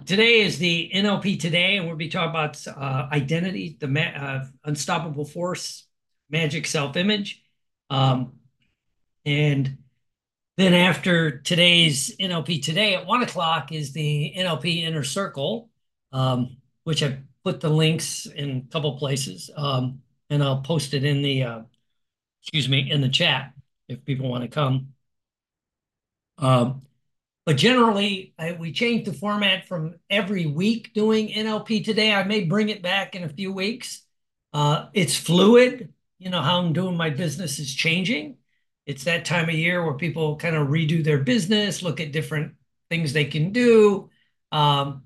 Today is the NLP Today, and we'll be talking about uh, identity, the uh, unstoppable force, magic self-image. Um, and then after today's NLP Today at one o'clock is the NLP Inner Circle, um, which I put the links in a couple places, um, and I'll post it in the, uh, excuse me, in the chat if people want to come. But generally, I, we changed the format from every week doing NLP today. I may bring it back in a few weeks. Uh, it's fluid. You know, how I'm doing my business is changing. It's that time of year where people kind of redo their business, look at different things they can do. Um,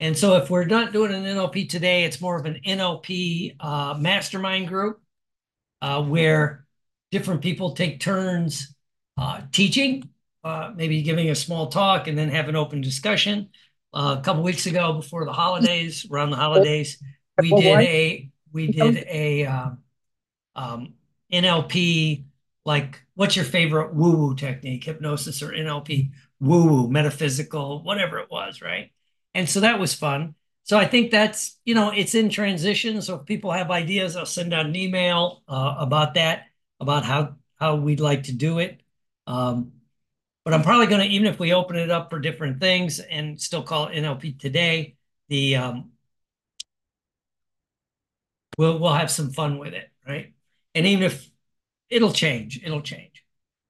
and so if we're not doing an NLP today, it's more of an NLP uh, mastermind group uh, where different people take turns uh, teaching uh, maybe giving a small talk and then have an open discussion. Uh, a couple weeks ago, before the holidays, around the holidays, we did a we did a um, um, NLP like what's your favorite woo woo technique, hypnosis or NLP woo woo, metaphysical, whatever it was, right? And so that was fun. So I think that's you know it's in transition. So if people have ideas, I'll send out an email uh, about that, about how how we'd like to do it. Um, but I'm probably going to, even if we open it up for different things and still call it NLP today, the um, we'll we'll have some fun with it, right? And even if it'll change, it'll change.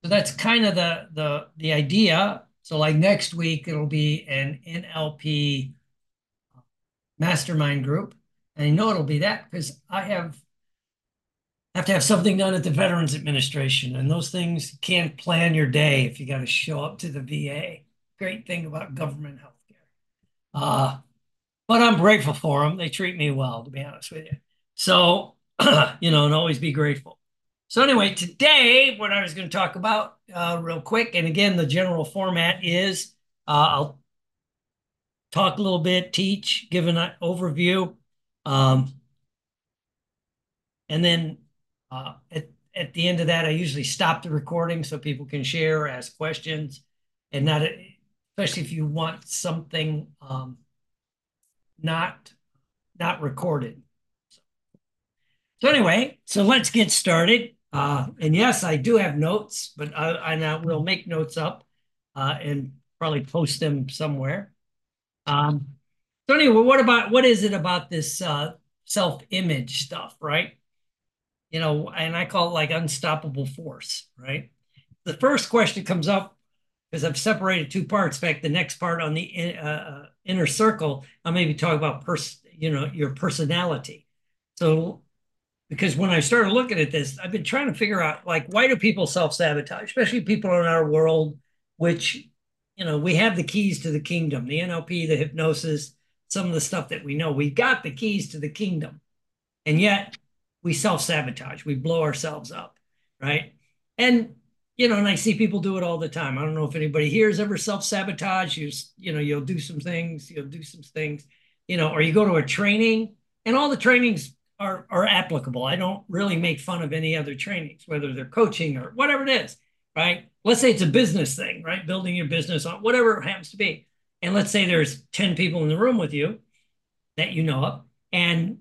So that's kind of the the the idea. So like next week, it'll be an NLP mastermind group. And I know it'll be that because I have have to have something done at the Veterans Administration, and those things can't plan your day if you got to show up to the VA. Great thing about government healthcare. Uh, but I'm grateful for them. They treat me well, to be honest with you. So, you know, and always be grateful. So anyway, today, what I was going to talk about uh, real quick, and again, the general format is uh, I'll talk a little bit, teach, give an overview, um, and then uh, at, at the end of that, I usually stop the recording so people can share ask questions and not, especially if you want something um, not, not recorded. So, so anyway, so let's get started. Uh, and yes, I do have notes, but I, I will make notes up uh, and probably post them somewhere. Um, so anyway, what about what is it about this uh, self-image stuff, right? You know, and I call it like unstoppable force, right? The first question comes up because I've separated two parts. In fact, the next part on the uh, uh, inner circle, I'll maybe talk about pers- you know, your personality. So, because when I started looking at this, I've been trying to figure out like why do people self-sabotage, especially people in our world, which you know, we have the keys to the kingdom, the NLP, the hypnosis, some of the stuff that we know. We got the keys to the kingdom. And yet we self sabotage, we blow ourselves up, right? And you know, and I see people do it all the time. I don't know if anybody here has ever self sabotage. You you know, you'll do some things, you'll do some things, you know, or you go to a training, and all the trainings are are applicable. I don't really make fun of any other trainings, whether they're coaching or whatever it is, right? Let's say it's a business thing, right? Building your business on whatever it happens to be. And let's say there's 10 people in the room with you that you know of, and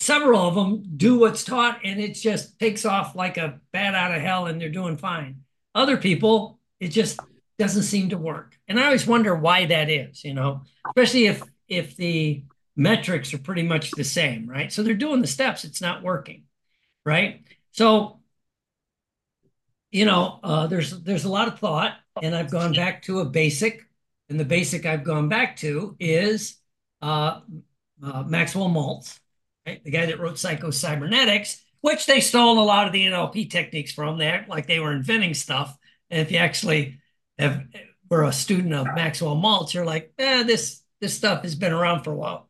several of them do what's taught and it just takes off like a bat out of hell and they're doing fine. Other people, it just doesn't seem to work. And I always wonder why that is, you know, especially if if the metrics are pretty much the same, right? So they're doing the steps, it's not working, right? So, you know, uh, there's there's a lot of thought, and I've gone back to a basic, and the basic I've gone back to is uh, uh, Maxwell Maltz, right? the guy that wrote Psycho-Cybernetics, which they stole a lot of the NLP techniques from. They act like they were inventing stuff. And if you actually have were a student of Maxwell Maltz, you're like, eh, this this stuff has been around for a while.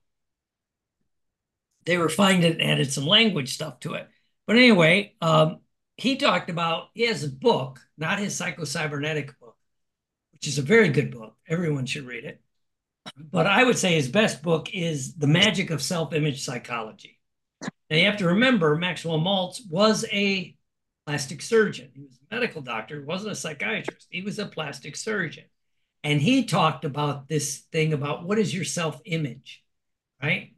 They refined it and added some language stuff to it. But anyway, um, he talked about he has a book, not his Psycho-Cybernetic book, which is a very good book. Everyone should read it but I would say his best book is The Magic of Self-Image Psychology. Now you have to remember Maxwell Maltz was a plastic surgeon. He was a medical doctor, He wasn't a psychiatrist. He was a plastic surgeon. and he talked about this thing about what is your self-image, right?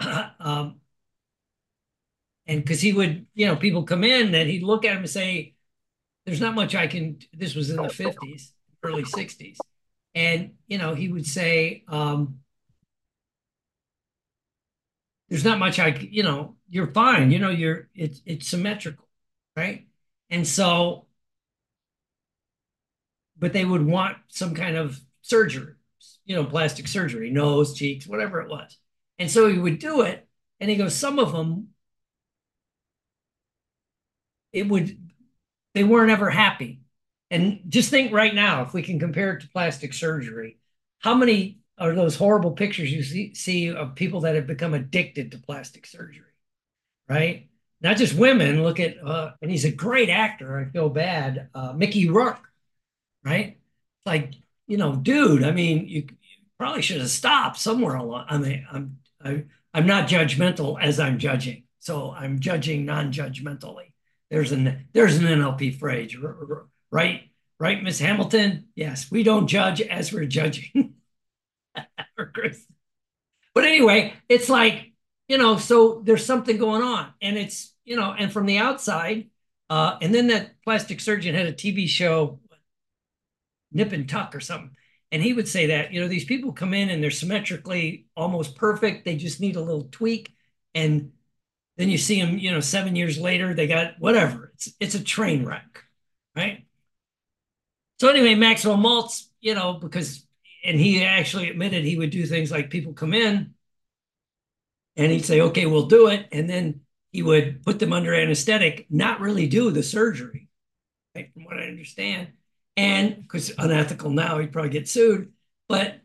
um, and because he would, you know, people come in and he'd look at him and say, "There's not much I can." This was in the '50s, early '60s, and you know, he would say, um, "There's not much I, you know, you're fine. You know, you're it's it's symmetrical, right?" And so but they would want some kind of surgery, you know, plastic surgery, nose, cheeks, whatever it was. And so he would do it. And he goes, some of them, it would, they weren't ever happy. And just think right now, if we can compare it to plastic surgery, how many are those horrible pictures you see, see of people that have become addicted to plastic surgery, right? Not just women. Look at, uh, and he's a great actor. I feel bad. Uh, Mickey Rourke right? Like, you know, dude, I mean, you, you probably should have stopped somewhere along. I mean, I'm I, I'm not judgmental as I'm judging, so I'm judging non-judgmentally. There's an there's an NLP phrase, right? Right, Miss Hamilton? Yes, we don't judge as we're judging. but anyway, it's like you know, so there's something going on, and it's you know, and from the outside, uh, and then that plastic surgeon had a TV show nip and tuck or something. And he would say that, you know, these people come in and they're symmetrically almost perfect. They just need a little tweak. And then you see them, you know, seven years later, they got whatever. It's it's a train wreck, right? So anyway, Maxwell Maltz, you know, because and he actually admitted he would do things like people come in and he'd say, okay, we'll do it. And then he would put them under anesthetic, not really do the surgery, right, from what I understand. And because unethical now, he'd probably get sued. But,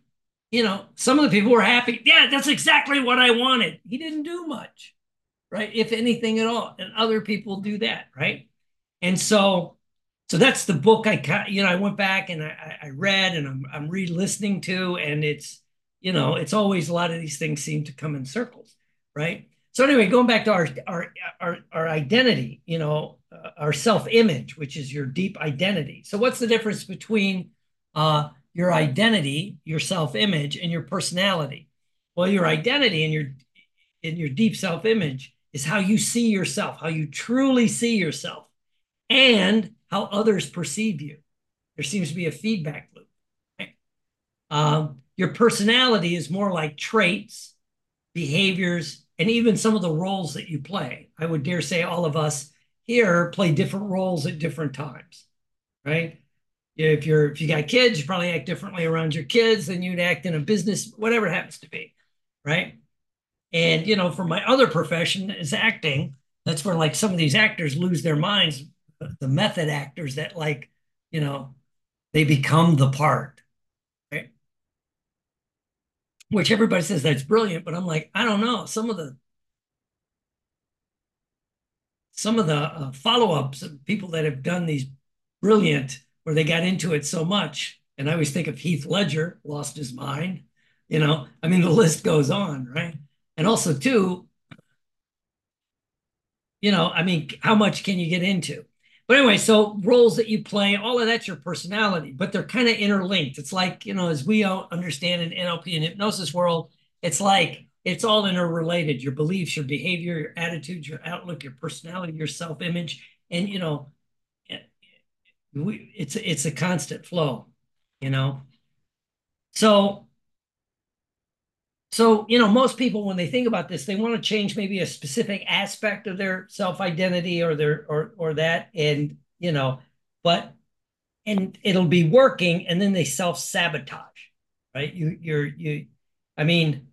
you know, some of the people were happy. Yeah, that's exactly what I wanted. He didn't do much, right? If anything at all. And other people do that, right? And so, so that's the book I, you know, I went back and I, I read and I'm, I'm re-listening to, and it's, you know, it's always a lot of these things seem to come in circles, right? So anyway, going back to our our our, our identity, you know, uh, our self-image, which is your deep identity. So what's the difference between uh, your identity, your self-image, and your personality? Well, your identity and your and your deep self-image is how you see yourself, how you truly see yourself, and how others perceive you. There seems to be a feedback loop. Right? Um, your personality is more like traits, behaviors, and even some of the roles that you play. I would dare say all of us here play different roles at different times, right? If you're if you got kids, you probably act differently around your kids than you'd act in a business, whatever it happens to be, right? And you know, for my other profession is acting. That's where like some of these actors lose their minds. The method actors that like, you know, they become the part, right? Which everybody says that's brilliant, but I'm like, I don't know. Some of the some of the uh, follow-ups of people that have done these brilliant where they got into it so much and i always think of heath ledger lost his mind you know i mean the list goes on right and also too you know i mean how much can you get into but anyway so roles that you play all of that's your personality but they're kind of interlinked. It's like you know as we all understand in nlp and hypnosis world it's like it's all interrelated. Your beliefs your behavior your attitudes your outlook your personality your self-image and you know eh, we, it's it's a constant flow you know? So so you know most people when they think about this they want to change maybe a specific aspect of their self-identity or their or or that and you know but and it'll be working and then they self-sabotage right you you're you i mean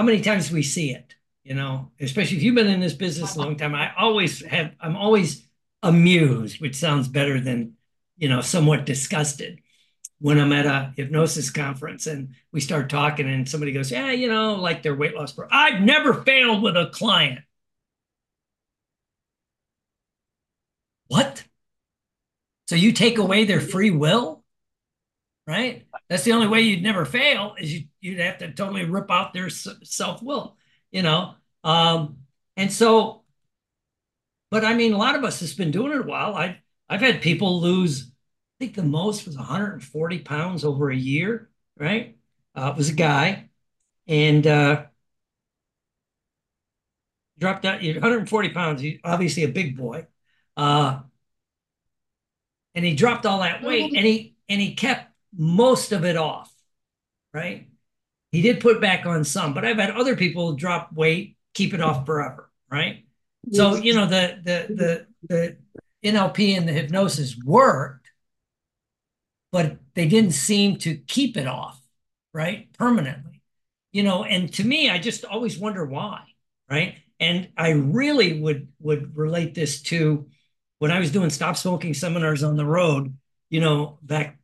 how many times we see it, you know, especially if you've been in this business a long time. I always have, I'm always amused, which sounds better than, you know, somewhat disgusted when I'm at a hypnosis conference and we start talking and somebody goes, yeah, you know, like their weight loss program. I've never failed with a client. What? So you take away their free will? right? That's the only way you'd never fail is you, you'd have to totally rip out their self will, you know. Um, and so, but I mean, a lot of us has been doing it a while. I I've had people lose think the most was 140 pounds over a year, right? Uh, it was a guy, and uh, dropped out 140 pounds. He's obviously a big boy, uh, and he dropped all that weight, and he and he kept most of it off, right? He did put back on some, but I've had other people drop weight, keep it off forever, right? So you know the the the the NLP and the hypnosis worked, but they didn't seem to keep it off, right? Permanently. You know, and to me, I just always wonder why, right? And I really would would relate this to when I was doing stop smoking seminars on the road, you know, back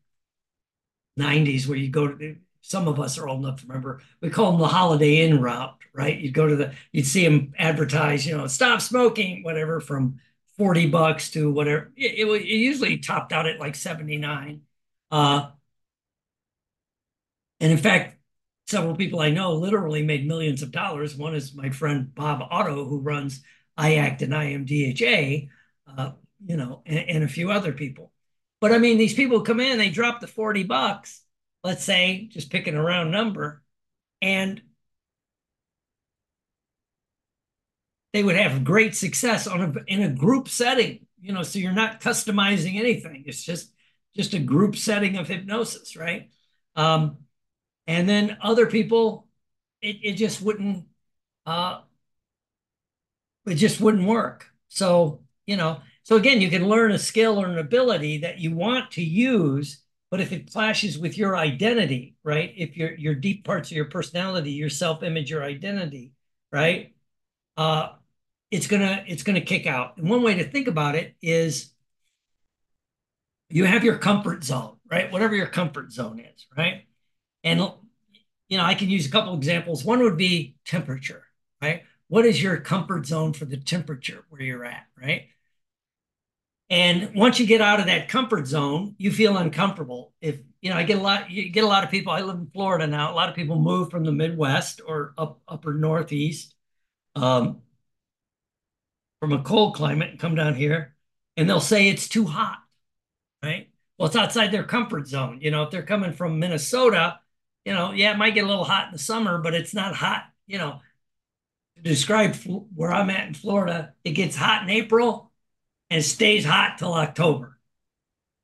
90s where you go to some of us are old enough to remember. We call them the Holiday Inn route, right? You'd go to the, you'd see them advertise, you know, stop smoking, whatever, from 40 bucks to whatever. It, it, it usually topped out at like 79. Uh, and in fact, several people I know literally made millions of dollars. One is my friend Bob Otto, who runs IACT and IMDHA, uh, you know, and, and a few other people. But I mean, these people come in, they drop the 40 bucks let's say, just picking a round number, and they would have great success on a, in a group setting. You know, so you're not customizing anything. It's just just a group setting of hypnosis, right? Um, and then other people, it, it just wouldn't uh, it just wouldn't work. So you know, so again, you can learn a skill or an ability that you want to use but if it clashes with your identity, right? If your your deep parts of your personality, your self-image, your identity, right? Uh, it's gonna it's gonna kick out. And one way to think about it is you have your comfort zone, right? Whatever your comfort zone is, right? And you know, I can use a couple examples. One would be temperature, right? What is your comfort zone for the temperature where you're at, right? And once you get out of that comfort zone, you feel uncomfortable. If you know, I get a lot, you get a lot of people. I live in Florida now. A lot of people move from the Midwest or up upper Northeast, um, from a cold climate and come down here, and they'll say it's too hot, right? Well, it's outside their comfort zone. You know, if they're coming from Minnesota, you know, yeah, it might get a little hot in the summer, but it's not hot. You know, to describe where I'm at in Florida, it gets hot in April and stays hot till October.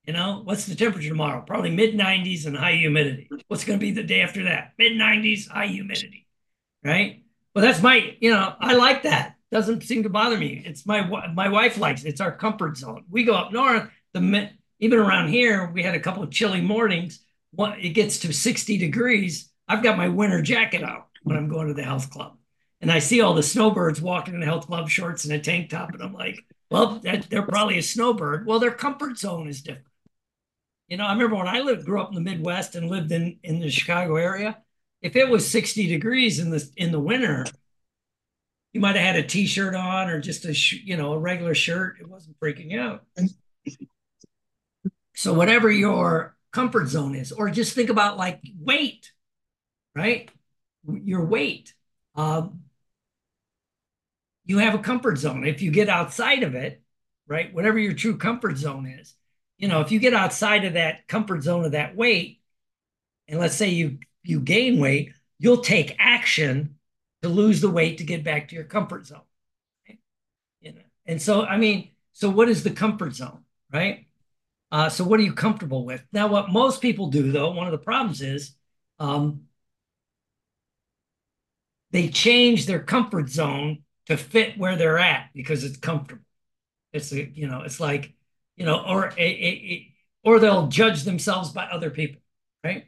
You know, what's the temperature tomorrow? Probably mid 90s and high humidity. What's going to be the day after that? Mid 90s, high humidity, right? Well, that's my, you know, I like that. Doesn't seem to bother me. It's my my wife likes it. It's our comfort zone. We go up north, the even around here, we had a couple of chilly mornings. What it gets to 60 degrees, I've got my winter jacket out when I'm going to the health club. And I see all the snowbirds walking in the health club shorts and a tank top, and I'm like, well, that, they're probably a snowbird. Well, their comfort zone is different. You know, I remember when I lived, grew up in the Midwest and lived in, in the Chicago area. If it was 60 degrees in the in the winter, you might have had a t-shirt on or just a you know a regular shirt. It wasn't freaking out. So whatever your comfort zone is, or just think about like weight, right? Your weight. Um, you have a comfort zone. If you get outside of it, right, whatever your true comfort zone is, you know, if you get outside of that comfort zone of that weight, and let's say you you gain weight, you'll take action to lose the weight to get back to your comfort zone. Right? You know, and so I mean, so what is the comfort zone, right? Uh, so what are you comfortable with? Now, what most people do, though, one of the problems is um, they change their comfort zone to fit where they're at because it's comfortable. It's a, you know, it's like, you know, or a, a, a, or they'll judge themselves by other people, right?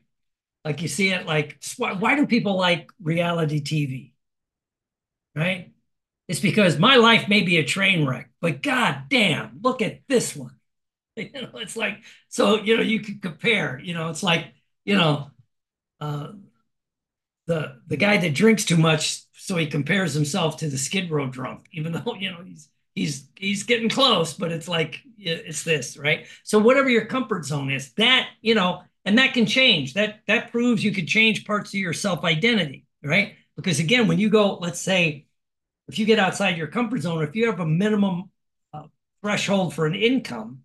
Like you see it like why, why do people like reality TV? Right? It's because my life may be a train wreck, but god damn, look at this one. You know, it's like so, you know, you can compare, you know, it's like, you know, uh, the the guy that drinks too much so he compares himself to the skid row drunk even though you know he's he's he's getting close but it's like it's this right? So whatever your comfort zone is that you know and that can change. That that proves you could change parts of your self identity right? Because again when you go let's say if you get outside your comfort zone if you have a minimum uh, threshold for an income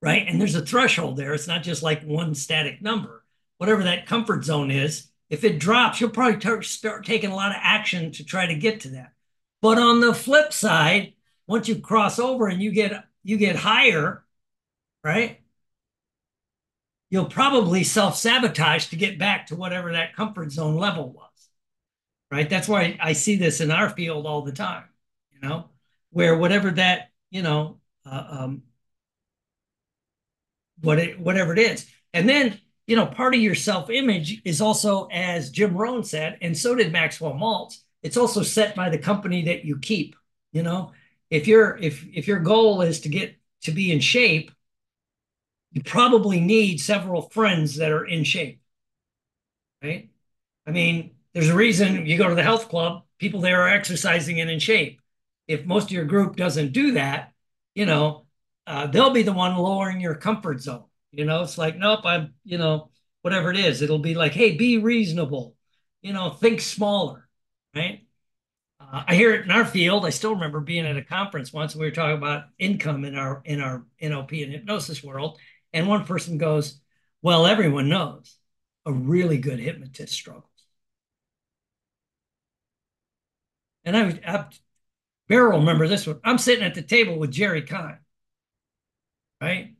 right? And there's a threshold there. It's not just like one static number. Whatever that comfort zone is, if it drops, you'll probably start taking a lot of action to try to get to that. But on the flip side, once you cross over and you get you get higher, right? You'll probably self-sabotage to get back to whatever that comfort zone level was. Right? That's why I see this in our field all the time, you know, where whatever that, you know, uh, um, what it, whatever it is. And then, you know, part of your self-image is also, as Jim Rohn said, and so did Maxwell Maltz, it's also set by the company that you keep. You know, if your if if your goal is to get to be in shape, you probably need several friends that are in shape. Right? I mean, there's a reason you go to the health club, people there are exercising and in shape. If most of your group doesn't do that, you know, uh, they'll be the one lowering your comfort zone. You know, it's like, nope, I'm, you know, whatever it is, it'll be like, hey, be reasonable, you know, think smaller, right? Uh, I hear it in our field. I still remember being at a conference once. We were talking about income in our in our NLP and hypnosis world, and one person goes, "Well, everyone knows a really good hypnotist struggles." And I, I Beryl remember this one. I'm sitting at the table with Jerry Kahn right?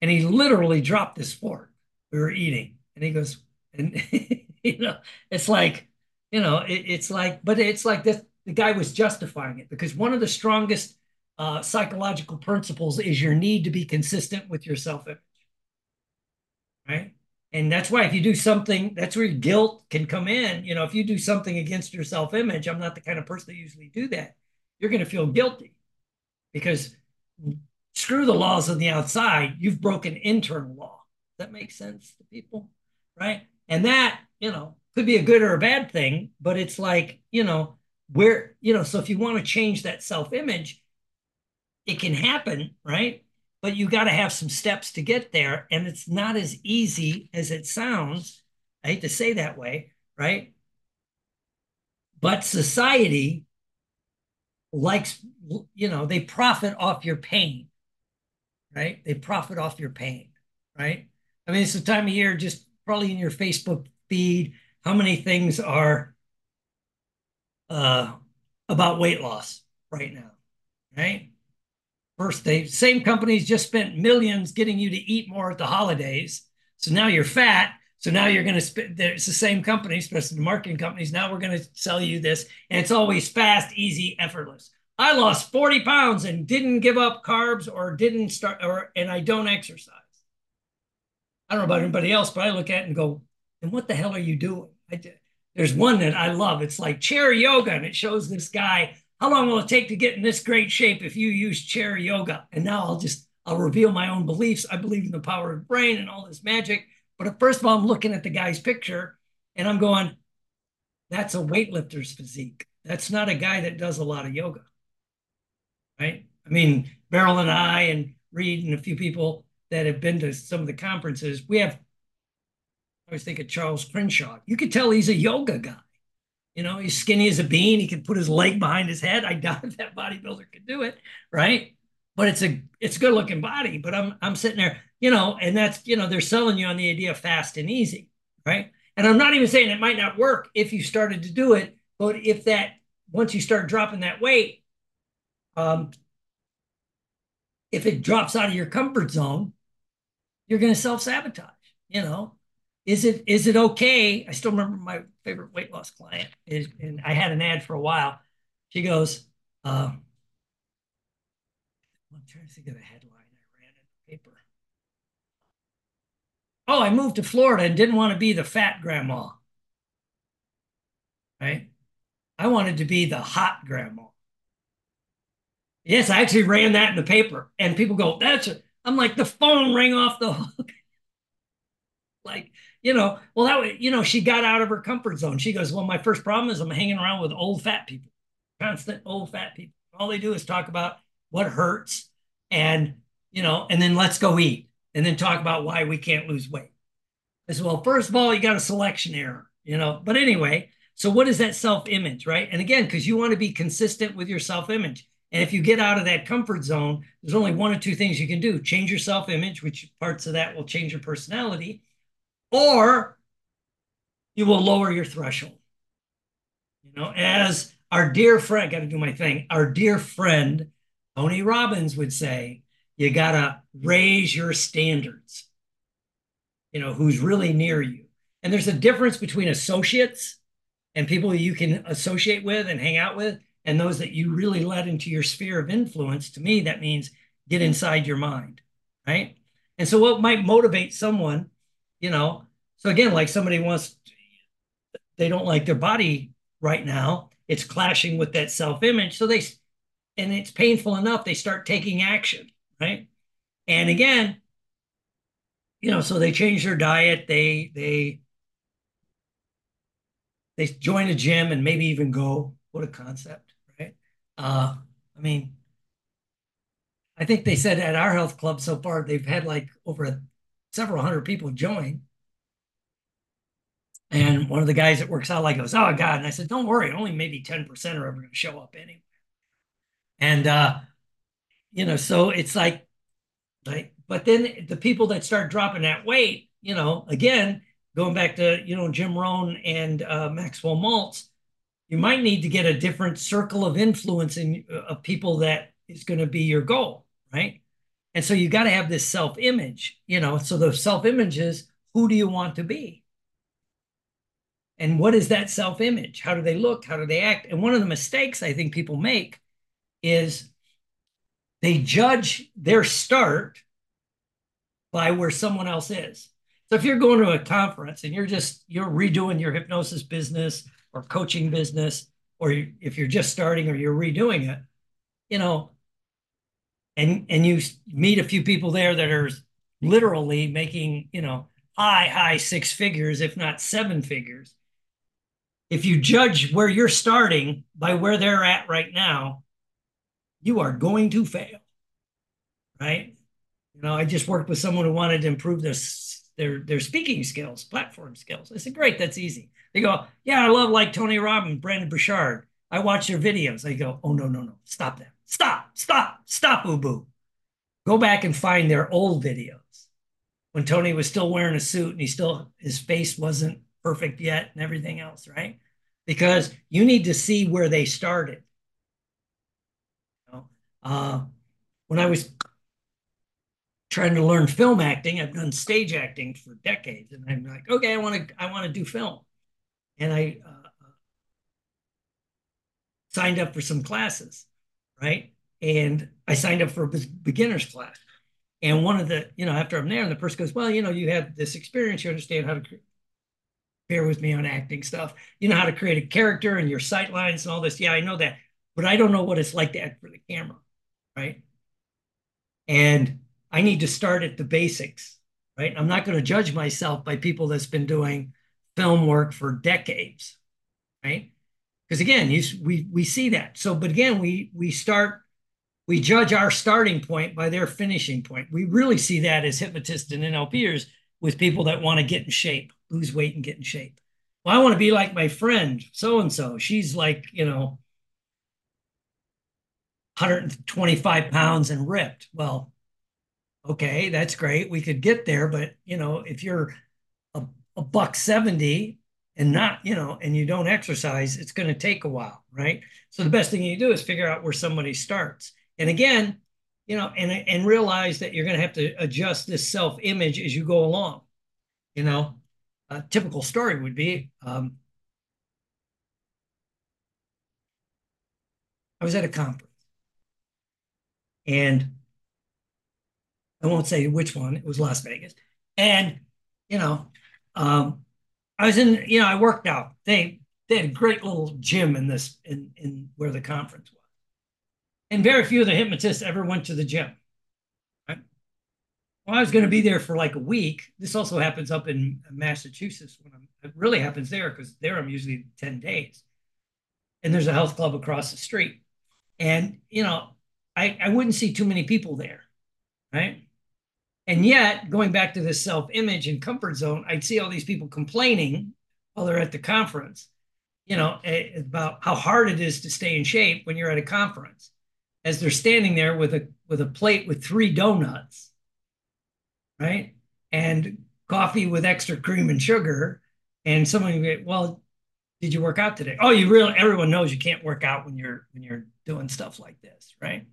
And he literally dropped this fork. We were eating, and he goes, and you know, it's like, you know, it, it's like, but it's like this. The guy was justifying it because one of the strongest uh, psychological principles is your need to be consistent with your self-image, right? And that's why if you do something, that's where guilt can come in. You know, if you do something against your self-image, I'm not the kind of person that usually do that. You're going to feel guilty because screw the laws on the outside. You've broken internal law. That makes sense to people? Right. And that, you know, could be a good or a bad thing, but it's like, you know, where, you know, so if you want to change that self image, it can happen, right? But you got to have some steps to get there. And it's not as easy as it sounds. I hate to say that way, right? But society likes, you know, they profit off your pain right? They profit off your pain, right? I mean, it's the time of year, just probably in your Facebook feed, how many things are uh, about weight loss right now, right? First, they same companies just spent millions getting you to eat more at the holidays. So now you're fat. So now you're going to spend, it's the same company, especially the marketing companies. Now we're going to sell you this. And it's always fast, easy, effortless. I lost 40 pounds and didn't give up carbs or didn't start or and I don't exercise. I don't know about anybody else, but I look at it and go, and what the hell are you doing? I. There's one that I love. It's like chair yoga, and it shows this guy how long will it take to get in this great shape if you use chair yoga. And now I'll just I'll reveal my own beliefs. I believe in the power of the brain and all this magic. But first of all, I'm looking at the guy's picture and I'm going, that's a weightlifter's physique. That's not a guy that does a lot of yoga right? I mean, Beryl and I and Reed and a few people that have been to some of the conferences, we have, I always think of Charles Crenshaw. You could tell he's a yoga guy. You know, he's skinny as a bean. He can put his leg behind his head. I doubt if that bodybuilder could do it, right? But it's a it's a good looking body. But I'm I'm sitting there, you know, and that's you know they're selling you on the idea of fast and easy, right? And I'm not even saying it might not work if you started to do it, but if that once you start dropping that weight, um, if it drops out of your comfort zone, you're going to self sabotage. You know, is it is it okay? I still remember my favorite weight loss client is, and I had an ad for a while. She goes, uh, I'm trying to think of the headline I ran in the paper. Oh, I moved to Florida and didn't want to be the fat grandma. Right? I wanted to be the hot grandma. Yes, I actually ran that in the paper, and people go, "That's a." I'm like, the phone rang off the hook. like, you know, well, that way, you know, she got out of her comfort zone. She goes, "Well, my first problem is I'm hanging around with old fat people, constant old fat people. All they do is talk about what hurts, and you know, and then let's go eat, and then talk about why we can't lose weight." I said, "Well, first of all, you got a selection error, you know." But anyway, so what is that self image, right? And again, because you want to be consistent with your self image And if you get out of that comfort zone, there's only one or two things you can do change your self image, which parts of that will change your personality, or you will lower your threshold. You know, as our dear friend, got to do my thing, our dear friend, Tony Robbins would say, you got to raise your standards. You know, who's really near you. And there's a difference between associates and people you can associate with and hang out with and those that you really let into your sphere of influence. To me, that means get mm-hmm. inside your mind, right? And so, what might motivate someone, you know, so again, like somebody wants, they don't like their body right now, it's clashing with that self image. So they, and it's painful enough, they start taking action, right? And mm-hmm. again, you know, so they change their diet, they, they, they join a gym and maybe even go. What a concept? Uh, I mean, I think they said at our health club so far they've had like over several hundred people join. And one of the guys that works out like goes, "Oh God!" And I said, "Don't worry, only maybe ten percent are ever going to show up anyway." And uh, you know, so it's like, like, but then the people that start dropping that weight, you know, again, going back to you know Jim Rohn and uh, Maxwell Maltz, you might need to get a different circle of influence in, uh, of people that is going to be your goal, right? And so you got to have this self image, you know. So the self image is who do you want to be? And what is that self image? How do they look? How do they act? And one of the mistakes I think people make is they judge their start by where someone else is. So if you're going to a conference and you're just you're redoing your hypnosis business or coaching business, or if you're just starting or you're redoing it, you know, and and you meet a few people there that are literally making you know high high six figures, if not seven figures. If you judge where you're starting by where they're at right now, you are going to fail, right? You know, I just worked with someone who wanted to improve this their their speaking skills, platform skills. I said, great, that's easy. They go, yeah, I love like Tony Robbins, Brendon Burchard. I watch their videos. I go, oh no, no, no, stop that, stop, stop, stop, Ubu. Go back and find their old videos when Tony was still wearing a suit and he still his face wasn't perfect yet and everything else, right? Because you need to see where they started. Uh, when I was trying to learn film acting. I've done stage acting for decades, and I'm like, okay, I want to, I want to do film, and I uh, signed up for some classes, right? And I signed up for a beginner's class. And one of the, you know, after I'm there, and the person goes, well, you know, you have this experience, you understand how to bear with me on acting stuff. You know how to create a character and your sight lines and all this. Yeah, I know that, but I don't know what it's like to act for the camera, right? And I need to start at the basics, right? I'm not going to judge myself by people that's been doing film work for decades, right? Because again, you, we we see that. So, but again, we we start we judge our starting point by their finishing point. We really see that as hypnotists and NLPers with people that want to get in shape, lose weight, and get in shape. Well, I want to be like my friend so and so. She's like, you know, 125 pounds and ripped. Well, okay, that's great. We could get there, but you know, if you're a, buck 70 and not, you know, and you don't exercise, it's going to take a while, right? So the best thing you do is figure out where somebody starts. And again, you know, and and realize that you're going to have to adjust this self-image as you go along. You know, a typical story would be um, I was at a conference and I won't say which one. It was Las Vegas. And, you know, um, I was in, you know, I worked out. They they had a great little gym in this in in where the conference was. And very few of the hypnotists ever went to the gym. Right? Well, I was going to be there for like a week. This also happens up in Massachusetts when I'm it really happens there because there I'm usually 10 days. And there's a health club across the street. And, you know, I, I wouldn't see too many people there. Right. And yet, going back to this self image and comfort zone, I'd see all these people complaining while they're at the conference, you know, about how hard it is to stay in shape when you're at a conference. as they're standing there with a with a plate with three donuts, right? And coffee with extra cream and sugar. And someone get, well, did you work out today? Oh, you really everyone knows you can't work out when you're when you're doing stuff like this, right?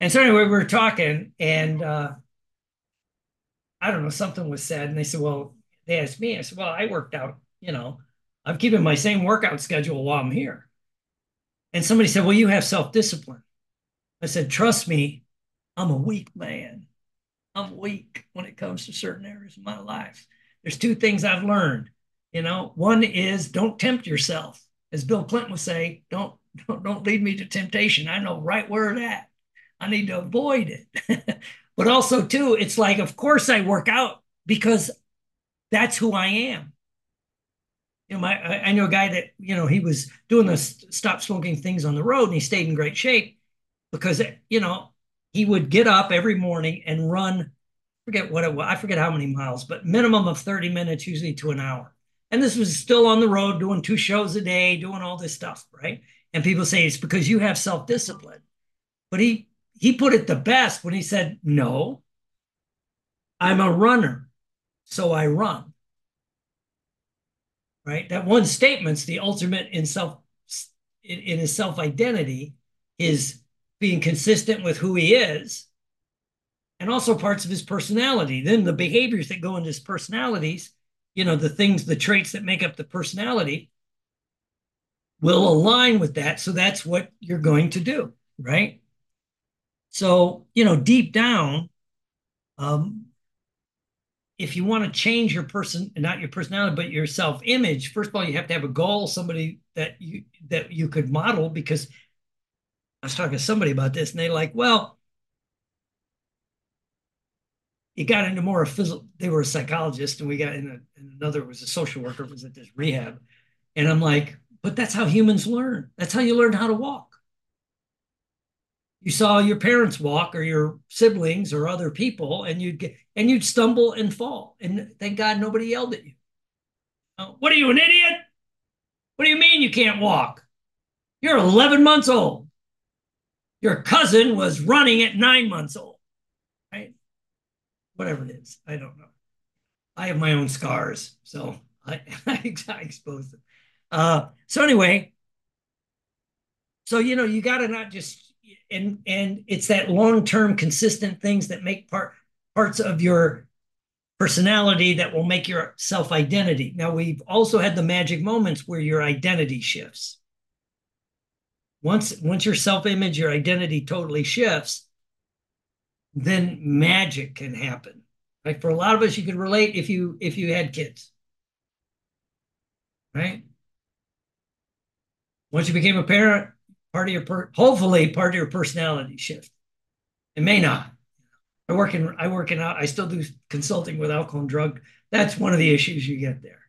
And so anyway, we were talking and uh I don't know, something was said, and they said, Well, they asked me, I said, Well, I worked out, you know, I'm keeping my same workout schedule while I'm here. And somebody said, Well, you have self discipline. I said, Trust me, I'm a weak man. I'm weak when it comes to certain areas of my life. There's two things I've learned. You know, one is don't tempt yourself. As Bill Clinton would say, don't don't, don't lead me to temptation. I know right where it at. I need to avoid it. but also, too, it's like, of course, I work out because that's who I am. You know, my I know a guy that you know he was doing the stop smoking things on the road, and he stayed in great shape because you know he would get up every morning and run. Forget what it was. I forget how many miles, but minimum of thirty minutes, usually to an hour. And this was still on the road, doing two shows a day, doing all this stuff, right? And people say it's because you have self discipline, but he he put it the best when he said, "No, I'm a runner, so I run." right? That one statement's the ultimate in self in, in his self identity is being consistent with who he is and also parts of his personality. Then the behaviors that go into his personalities, you know, the things, the traits that make up the personality will align with that. So that's what you're going to do, right? So, you know, deep down, um, if you want to change your person, not your personality, but your self-image, first of all, you have to have a goal, somebody that you that you could model. Because I was talking to somebody about this, and they like, well, it got into more of physical. They were a psychologist, and we got in, a, in another was a social worker, was at this rehab, and I'm like, but that's how humans learn. That's how you learn how to walk you saw your parents walk or your siblings or other people and you'd get and you'd stumble and fall. And thank god nobody yelled at you. Oh, what are you an idiot? What do you mean you can't walk? You're 11 months old. Your cousin was running at nine months old right? Whatever it is i don't know. I have my own scars so i, I expose them. Uh, so anyway so you know you got to not just and and it's that long-term consistent things that make part parts of your personality that will make your self-identity. Now we've also had the magic moments where your identity shifts. Once once your self-image, your identity totally shifts, then magic can happen. Like for a lot of us, you could relate if you if you had kids. Right? Once you became a parent, part of your per- hopefully part of your personality shift. It may not. I work in I work in I still do consulting with alcohol and drug. That's one of the issues you get there.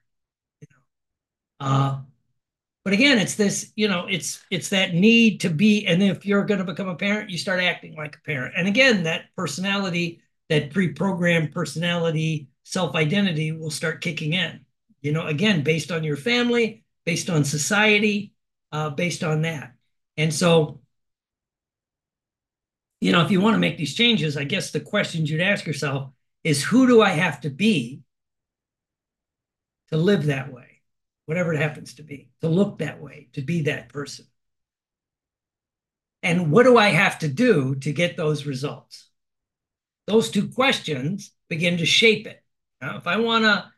You know. Uh, but again, it's this, you know, it's it's that need to be, and if you're going to become a parent, you start acting like a parent. And again, that personality, that pre-programmed personality, self-identity will start kicking in. You know, again, based on your family, based on society, uh, based on that. And so, you know, if you want to make these changes, I guess the questions you'd ask yourself is who do I have to be to live that way, whatever it happens to be, to look that way, to be that person? And what do I have to do to get those results? Those two questions begin to shape it. Now, if I want to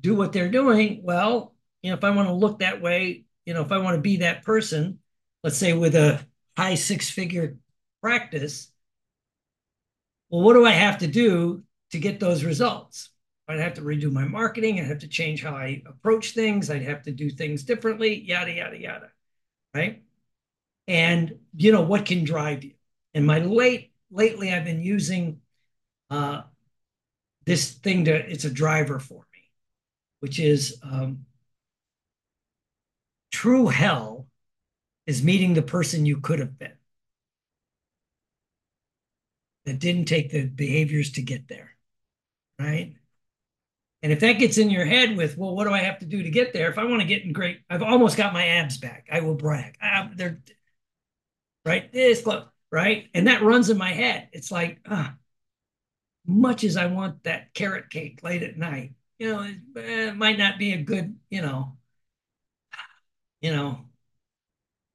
do what they're doing, well, you know, if I want to look that way, you know, if I want to be that person, let's say with a high six figure practice, well, what do I have to do to get those results? I'd have to redo my marketing. I'd have to change how I approach things. I'd have to do things differently, yada, yada, yada. Right. And, you know, what can drive you? And my late, lately, I've been using uh, this thing to, it's a driver for me, which is um, true hell is meeting the person you could have been that didn't take the behaviors to get there, right? And if that gets in your head with, well, what do I have to do to get there? If I want to get in great, I've almost got my abs back. I will brag. I, they're right. This close. right? And that runs in my head. It's like, ah, much as I want that carrot cake late at night, you know, it, it might not be a good, you know, you know,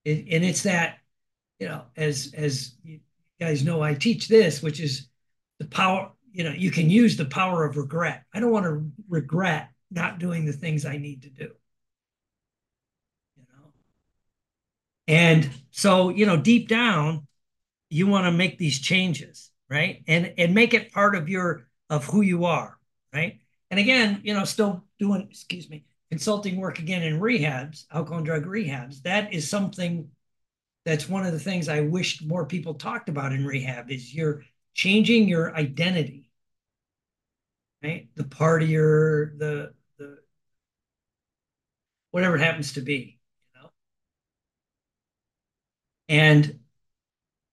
it, and it's that, you know, as as you guys know, I teach this, which is the power. You know, you can use the power of regret. I don't want to regret not doing the things I need to do. You know, and so you know, deep down, you want to make these changes, right? And and make it part of your of who you are, right? And again, you know, still doing, excuse me, consulting work again in rehabs, alcohol and drug rehabs. That is something that's one of the things I wish more people talked about in rehab is you're changing your identity, right? The partier, the the whatever it happens to be, you know, and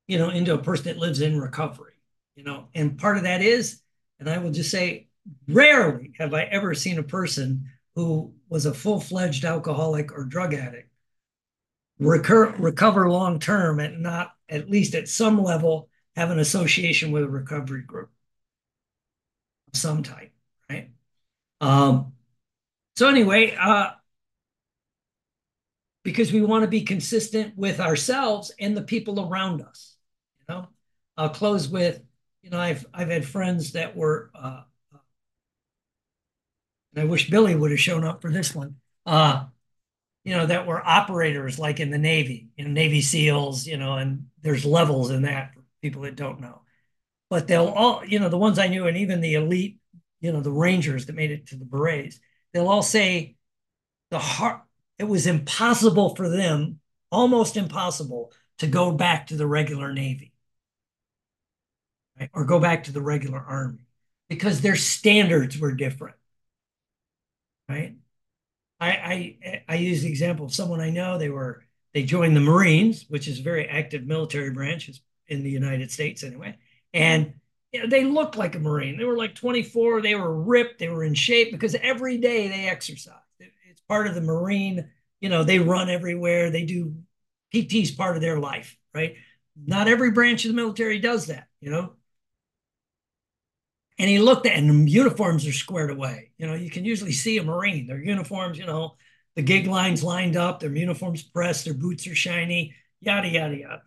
you know into a person that lives in recovery, you know, and part of that is, and I will just say, rarely have I ever seen a person who was a full fledged alcoholic or drug addict recur, recover long term and not at least at some level have an association with a recovery group of some type, right? Um, so anyway, uh, because we want to be consistent with ourselves and the people around us, you know. I'll close with, you know, I've I've had friends that were, uh, and I wish Billy would have shown up for this one. Uh, you know, that were operators like in the Navy, you know, Navy SEALs, you know, and there's levels in that for people that don't know. But they'll all, you know, the ones I knew, and even the elite, you know, the Rangers that made it to the Berets, they'll all say the heart, it was impossible for them, almost impossible, to go back to the regular Navy right? or go back to the regular Army because their standards were different, right? I, I I use the example of someone I know. They were they joined the Marines, which is a very active military branch in the United States anyway, and you know, they looked like a Marine. They were like 24. They were ripped. They were in shape because every day they exercise. It's part of the Marine. You know, they run everywhere. They do PT's part of their life, right? Not every branch of the military does that. You know, and he looked at, and uniforms are squared away. You know, you can usually see a Marine. Their uniforms, you know, the gig lines lined up, their uniforms pressed, their boots are shiny, yada, yada, yada.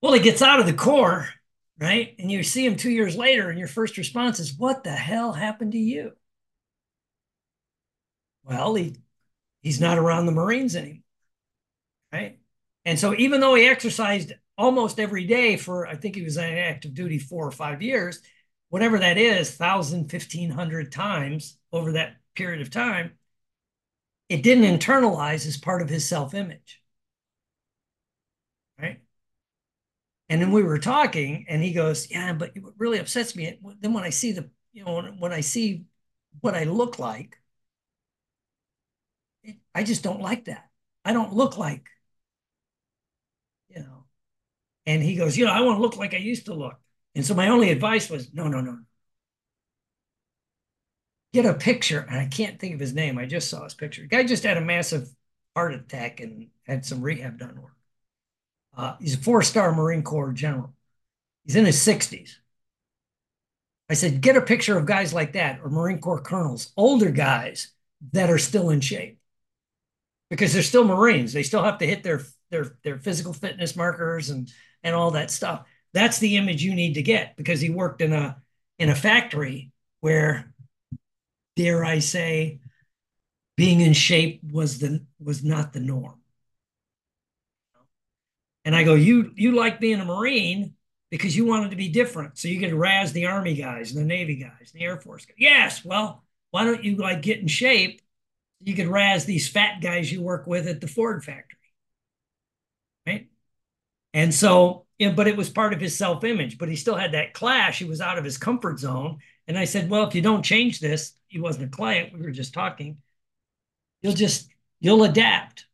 Well, he gets out of the Corps, right? And you see him two years later, and your first response is, What the hell happened to you? Well, he he's not around the Marines anymore, right? And so even though he exercised almost every day for, I think he was on active duty four or five years, whatever that is, 1,000, 1,500 times over that period of time, it didn't internalize as part of his self image. Right. And then we were talking, and he goes, Yeah, but what really upsets me, then when I see the, you know, when, when I see what I look like, I just don't like that. I don't look like, you know. And he goes, You know, I want to look like I used to look. And so my only advice was no, no, no. Get a picture, and I can't think of his name. I just saw his picture. The guy just had a massive heart attack and had some rehab done work. Uh, he's a four-star Marine Corps general. He's in his 60s. I said, get a picture of guys like that or Marine Corps colonels, older guys that are still in shape. Because they're still Marines. They still have to hit their their their physical fitness markers and and all that stuff. That's the image you need to get because he worked in a in a factory where, dare I say, being in shape was the was not the norm. And I go, you you like being a Marine because you wanted to be different. So you could razz the Army guys and the Navy guys and the Air Force guys. Yes, well, why don't you like get in shape? You could razz these fat guys you work with at the Ford factory. Right. And so you but it was part of his self-image. But he still had that clash. He was out of his comfort zone. And I said, well, if you don't change this, he wasn't a client. We were just talking. You'll just you'll adapt,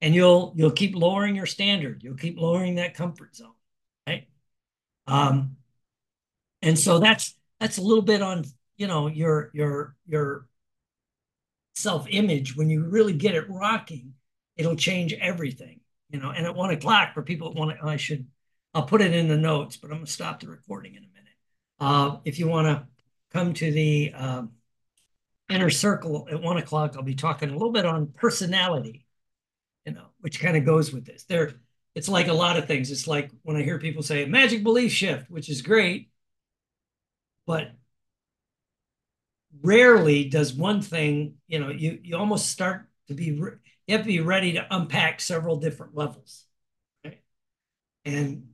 and you'll you'll keep lowering your standard. You'll keep lowering that comfort zone, right? Um, and so that's that's a little bit on you know your your your self-image when you really get it rocking it'll change everything you know, and at one o'clock for people that want to, I should, I'll put it in the notes, but I'm going to stop the recording in a minute. Uh, if you want to come to the um, inner circle at one o'clock, I'll be talking a little bit on personality, you know, which kind of goes with this. There, it's like a lot of things. It's like when I hear people say magic belief shift, which is great, but rarely does one thing, you know, you you almost start to be you have to be ready to unpack several different levels. Right? And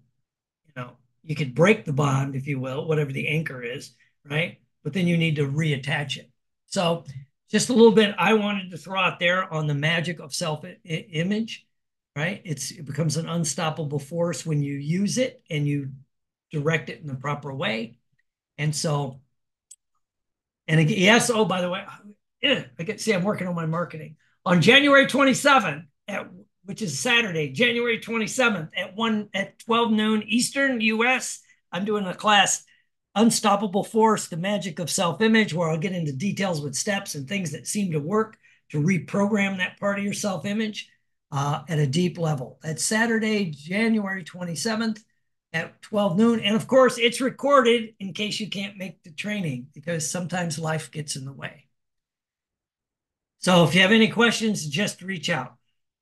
you know, you could break the bond, if you will, whatever the anchor is, right? But then you need to reattach it. So just a little bit I wanted to throw out there on the magic of self-image, right? It's it becomes an unstoppable force when you use it and you direct it in the proper way. And so and again, yes, oh, by the way, yeah, I get see I'm working on my marketing. On January 27th, at, which is Saturday, January 27th at one at 12 noon Eastern US, I'm doing a class Unstoppable Force, the magic of self-image, where I'll get into details with steps and things that seem to work to reprogram that part of your self-image uh, at a deep level. That's Saturday, January 27th at 12 noon. And of course, it's recorded in case you can't make the training because sometimes life gets in the way. So if you have any questions, just reach out.